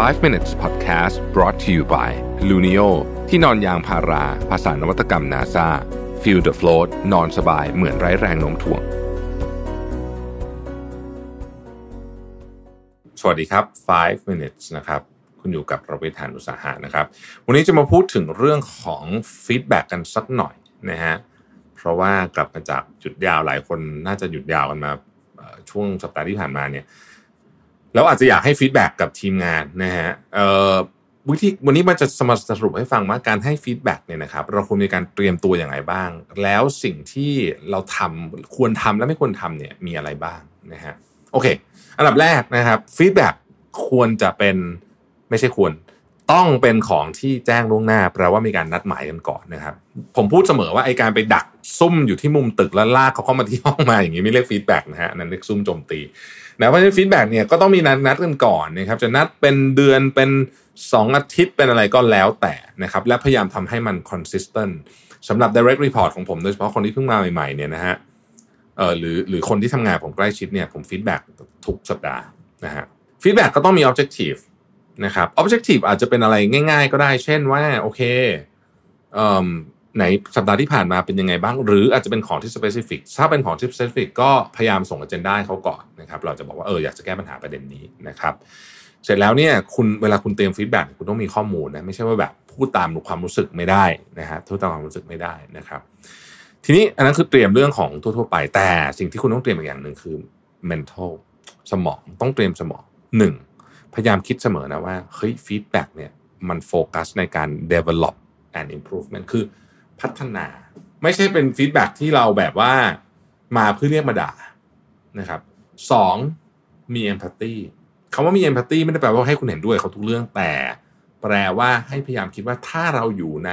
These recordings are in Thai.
5 minutes podcast brought to you by Luno ที่นอนยางพารา ผสานนวัตกรรม NASA feel the float นอนสบายเหมือนไร้แรงโน้มถ่วง สวัสดีครับ 5 minutes นะครับ คุณอยู่กับรวิศ หาญอุตสาหะนะครับ วันนี้จะมาพูดถึงเรื่องของ feedback กันสักหน่อยนะฮะ เพราะว่ากลับมาจากหยุดยาวหลายคนน่าจะหยุดยาวกันมาช่วงสัปดาห์ที่ผ่านมาเนี่ย แล้วอาจจะอยากให้ feedback กับทีมงานนะฮะเอ่อวิธีวันนี้ผมจะมาสรุปให้ฟังว่าการให้ feedback เนี่ยนะครับเราควรมีการเตรียมตัวอย่างไรบ้าง แล้วสิ่งที่เราทำควรทำและไม่ควรทำเนี่ยมีอะไรบ้างนะฮะโอเค อันดับแรกนะครับ feedback ควรจะเป็นไม่ใช่ควร ต้องเป็นของที่แจ้งล่วงหน้าแปลว่ามีการนัดหมายกันก่อนนะครับ ผมพูดเสมอว่าไอการไปดักซุ่มอยู่ที่มุมตึกแล้วลากเขาเข้ามาที่ห้องมาอย่างนี้ไม่เรียก feedback นะฮะนั้นเรียกซุ่มโจมตีนะเพราะฉะนั้น feedback เนี่ยก็ต้องมีนัดนัดกันก่อนนะครับจะนัดเป็นเดือนเป็น 2 อาทิตย์เป็นอะไรก็แล้วแต่นะครับและพยายามทำให้มัน consistent สำหรับ direct report ของผมโดยเฉพาะคนที่เพิ่งมาใหม่ๆเนี่ยนะฮะเออหรือหรือคนที่ทำงานผมใกล้ชิดเนี่ยผม feedback ทุกสัปดาห์นะฮะ feedback ก็ต้องมี objective นะครับ objective อาจจะเป็นอะไรง่าย ๆ ก็ได้ เช่นว่าโอเคเอ่อไหนสัปดาห์ที่ผ่านมาเป็นยังไงบ้าง หรืออาจจะเป็นของที่ specific ถ้าเป็นของที่ specific ก็พยายามส่ง agenda ให้เขาก่อนนะครับ เราจะบอกว่าเอออยากจะแก้ปัญหาประเด็นนี้นะครับ เสร็จแล้วเนี่ยคุณเวลาคุณเตรียม feedback คุณต้องมีข้อมูลนะไม่ใช่ว่าแบบพูดตามความรู้สึกไม่ได้นะฮะพูดตามความรู้สึกไม่ได้นะครับ ทีนี้อันนั้นคือเตรียมเรื่องของทั่วๆไป แต่สิ่งที่คุณต้องเตรียมอีกอย่างหนึ่งคือ mental สมองต้องเตรียมสมองหนึ่ง พยายามคิดเสมอนะว่าเฮ้ย feedback เนี่ยมันโฟกัสในการ develop and improvement คือพัฒนา ไม่ใช่เป็น feedback ที่เราแบบว่ามาเพื่อเรียกมาด่านะครับสองมี empathy คำว่ามี empathy ไม่ได้แปลว่าให้คุณเห็นด้วยเขาทุกเรื่องแต่แปลว่าให้พยายามคิดว่าถ้าเราอยู่ใน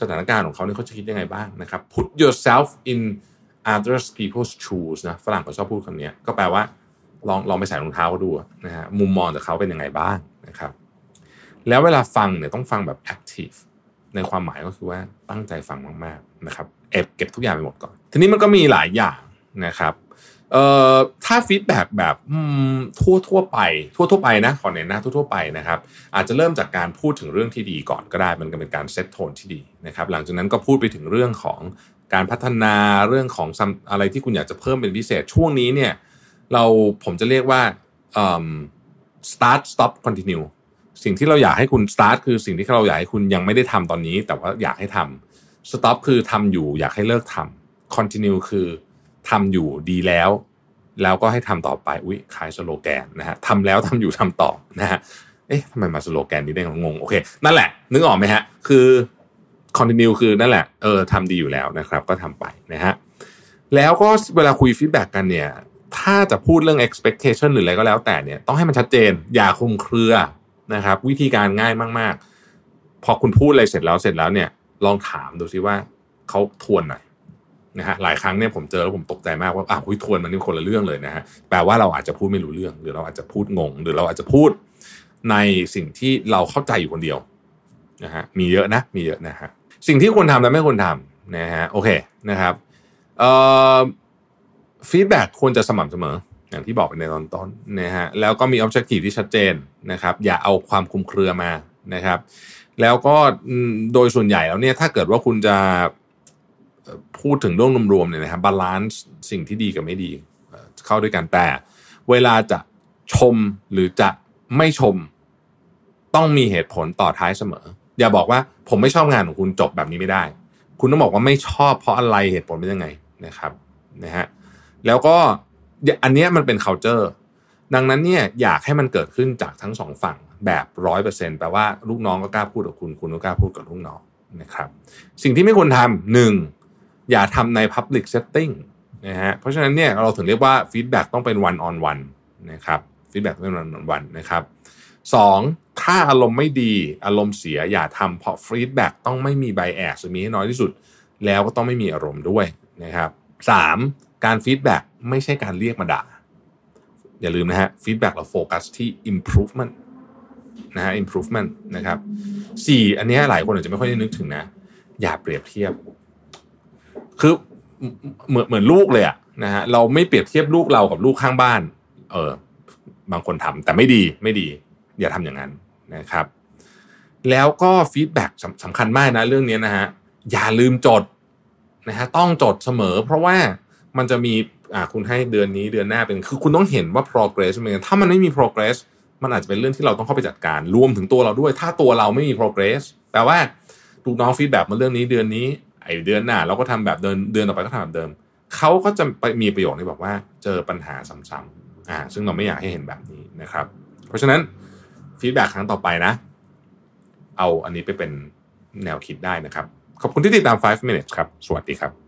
สถานการณ์ของเขาเนี่ยเขาจะคิดยังไงบ้างนะครับ put yourself in other people's shoes นะฝรั่งเขาชอบพูดคำนี้ก็แปลว่า ลองลองไปใส่รองเท้าเขาดูนะฮะมุมมองจากเขาเป็นยังไงบ้างนะครับ แล้วเวลาฟังเนี่ยต้องฟังแบบ active ในความหมายก็คือว่าตั้งใจฟังมากๆนะครับเอบเก็บทุกอย่างไปหมดก่อน ทีนี้มันก็มีหลายอย่างนะครับเอ่อถ้าฟีดแบ็แบบทั่วทั่วไป ทั่วทั่วไปนะขอเน้นนะทั่วทั่วไปนะครับ อาจจะเริ่มจากการพูดถึงเรื่องที่ดีก่อนก็ได้ มันก็เป็นการเซตโทนที่ดีนะครับ หลังจากนั้นก็พูดไปถึงเรื่องของการพัฒนาเรื่องของอะไรที่คุณอยากจะเพิ่มเป็นพิเศษช่วงนี้เนี่ย เราผมจะเรียกว่า start stop continue สิ่งที่เราอยากให้คุณ start คือสิ่งที่เราอยากให้คุณยังไม่ได้ทำตอนนี้ แต่ว่าอยากให้ทำ stop คือทำอยู่อยากให้เลิกทำ continue คือทำอยู่ดีแล้ว แล้วก็ให้ทำต่อไปอุ้ยขายสโลแกนนะฮะทำแล้วทำอยู่ทำต่อนะฮะเอ๊ะทำไมมาสโลแกนนี้ได้งงโอเค นั่นแหละ นึกออกไหมฮะ คือ continue คือนั่นแหละเออทำดีอยู่แล้วนะครับ ก็ทำไปนะฮะแล้วก็เวลาคุย feedback กันเนี่ย ถ้าจะพูดเรื่อง expectation หรืออะไรก็แล้วแต่เนี่ยต้องให้มันชัดเจน อย่าคลุมเครือนะครับ วิธีการง่ายมาก ๆ พอคุณพูดอะไรเสร็จแล้วเสร็จแล้วเนี่ยลองถามดูซิว่าเขาทวนหน่อยนะฮะหลายครั้งเนี่ยผมเจอแล้วผมตกใจมากว่าอ้าวคุยทวนมันนี่คนละเรื่องเลยนะฮะแปลว่าเราอาจจะพูดไม่รู้เรื่อง หรือเราอาจจะพูดงง หรือเราอาจจะพูดในสิ่งที่เราเข้าใจอยู่คนเดียวนะฮะมีเยอะนะมีเยอะนะฮะสิ่งที่ควรทำและไม่ควรทำนะฮะโอเคนะครับเอ่อ feedback ควรจะสม่ำเสมอ อย่างที่บอกไปในตอนต้นนะฮะแล้วก็มี objective ที่ชัดเจนนะครับ อย่าเอาความคลุมเครือมานะครับ แล้วก็โดยส่วนใหญ่แล้วเนี่ยถ้าเกิดว่าคุณจะพูดถึงเรื่องรวมๆเนี่ยนะครับ balance สิ่งที่ดีกับไม่ดีเข้าด้วยกันแต่ เวลาจะชมหรือจะไม่ชมต้องมีเหตุผลต่อท้ายเสมอ อย่าบอกว่าผมไม่ชอบงานของคุณจบแบบนี้ไม่ได้ คุณต้องบอกว่าไม่ชอบเพราะอะไรเหตุผลเป็นยังไงนะครับนะฮะ แล้วก็อันนี้มันเป็น culture ดังนั้นเนี่ยอยากให้มันเกิดขึ้นจากทั้งสองฝั่งแบบร้อยเปอร์เซ็นต์แปลว่าลูกน้องก็กล้าพูดกับคุณ คุณก็กล้าพูดกับลูกน้องนะครับ สิ่งที่ไม่ควรทำหนึ่งอย่าทำใน public setting นะฮะเพราะฉะนั้นเนี่ยเราถึงเรียกว่า feedback ต้องเป็น one on one นะครับ feedback ต้องเป็น one on one นะครับสองถ้าอารมณ์ไม่ดีอารมณ์เสียอย่าทำเพราะ feedback ต้องไม่มี bias มีให้น้อยที่สุด แล้วก็ต้องไม่มีอารมณ์ด้วยนะครับสาม การ feedback ไม่ใช่การเรียกมาด่า อย่าลืมนะฮะ feedback เราโฟกัสที่ improvement นะฮะ improvement นะครับสี่อันนี้หลายคนอาจจะไม่ค่อยได้นึกถึงนะ อย่าเปรียบเทียบ คือเหมือนเหมือนลูกเลยอะนะฮะเราไม่เปรียบเทียบลูกเรากับลูกข้างบ้าน เออ บางคนทำแต่ไม่ดีไม่ดี อย่าทำอย่างนั้นนะครับ แล้วก็ฟีดแบ็กสำคัญมากนะเรื่องนี้นะฮะอย่าลืมจดนะฮะต้องจดเสมอ เพราะว่า มันจะมีอ่าคุณให้เดือนนี้เดือนหน้าเป็นคือคุณต้องเห็นว่า progress เป็นถ้ามันไม่มี progress มันอาจจะเป็นเรื่องที่เราต้องเข้าไปจัดการรวมถึงตัวเราด้วย ถ้าตัวเราไม่มี progress แปลว่าลูกน้องฟีดแบ็กมาเรื่องนี้เดือนนี้ไอเดือนหน้าเราก็ทำแบบเดินเดือนต่อไปก็ทำแบบเดิมเขาก็จะไปมีประโยชน์ที่บอกว่าเจอปัญหาซ้ำๆอ่า ซึ่งเราไม่อยากให้เห็นแบบนี้นะครับ เพราะฉะนั้นฟีดแบ็กครั้งต่อไปนะ เอาอันนี้ไปเป็นแนวคิดได้นะครับ ขอบคุณที่ติดตาม 5 minutes ครับ สวัสดีครับ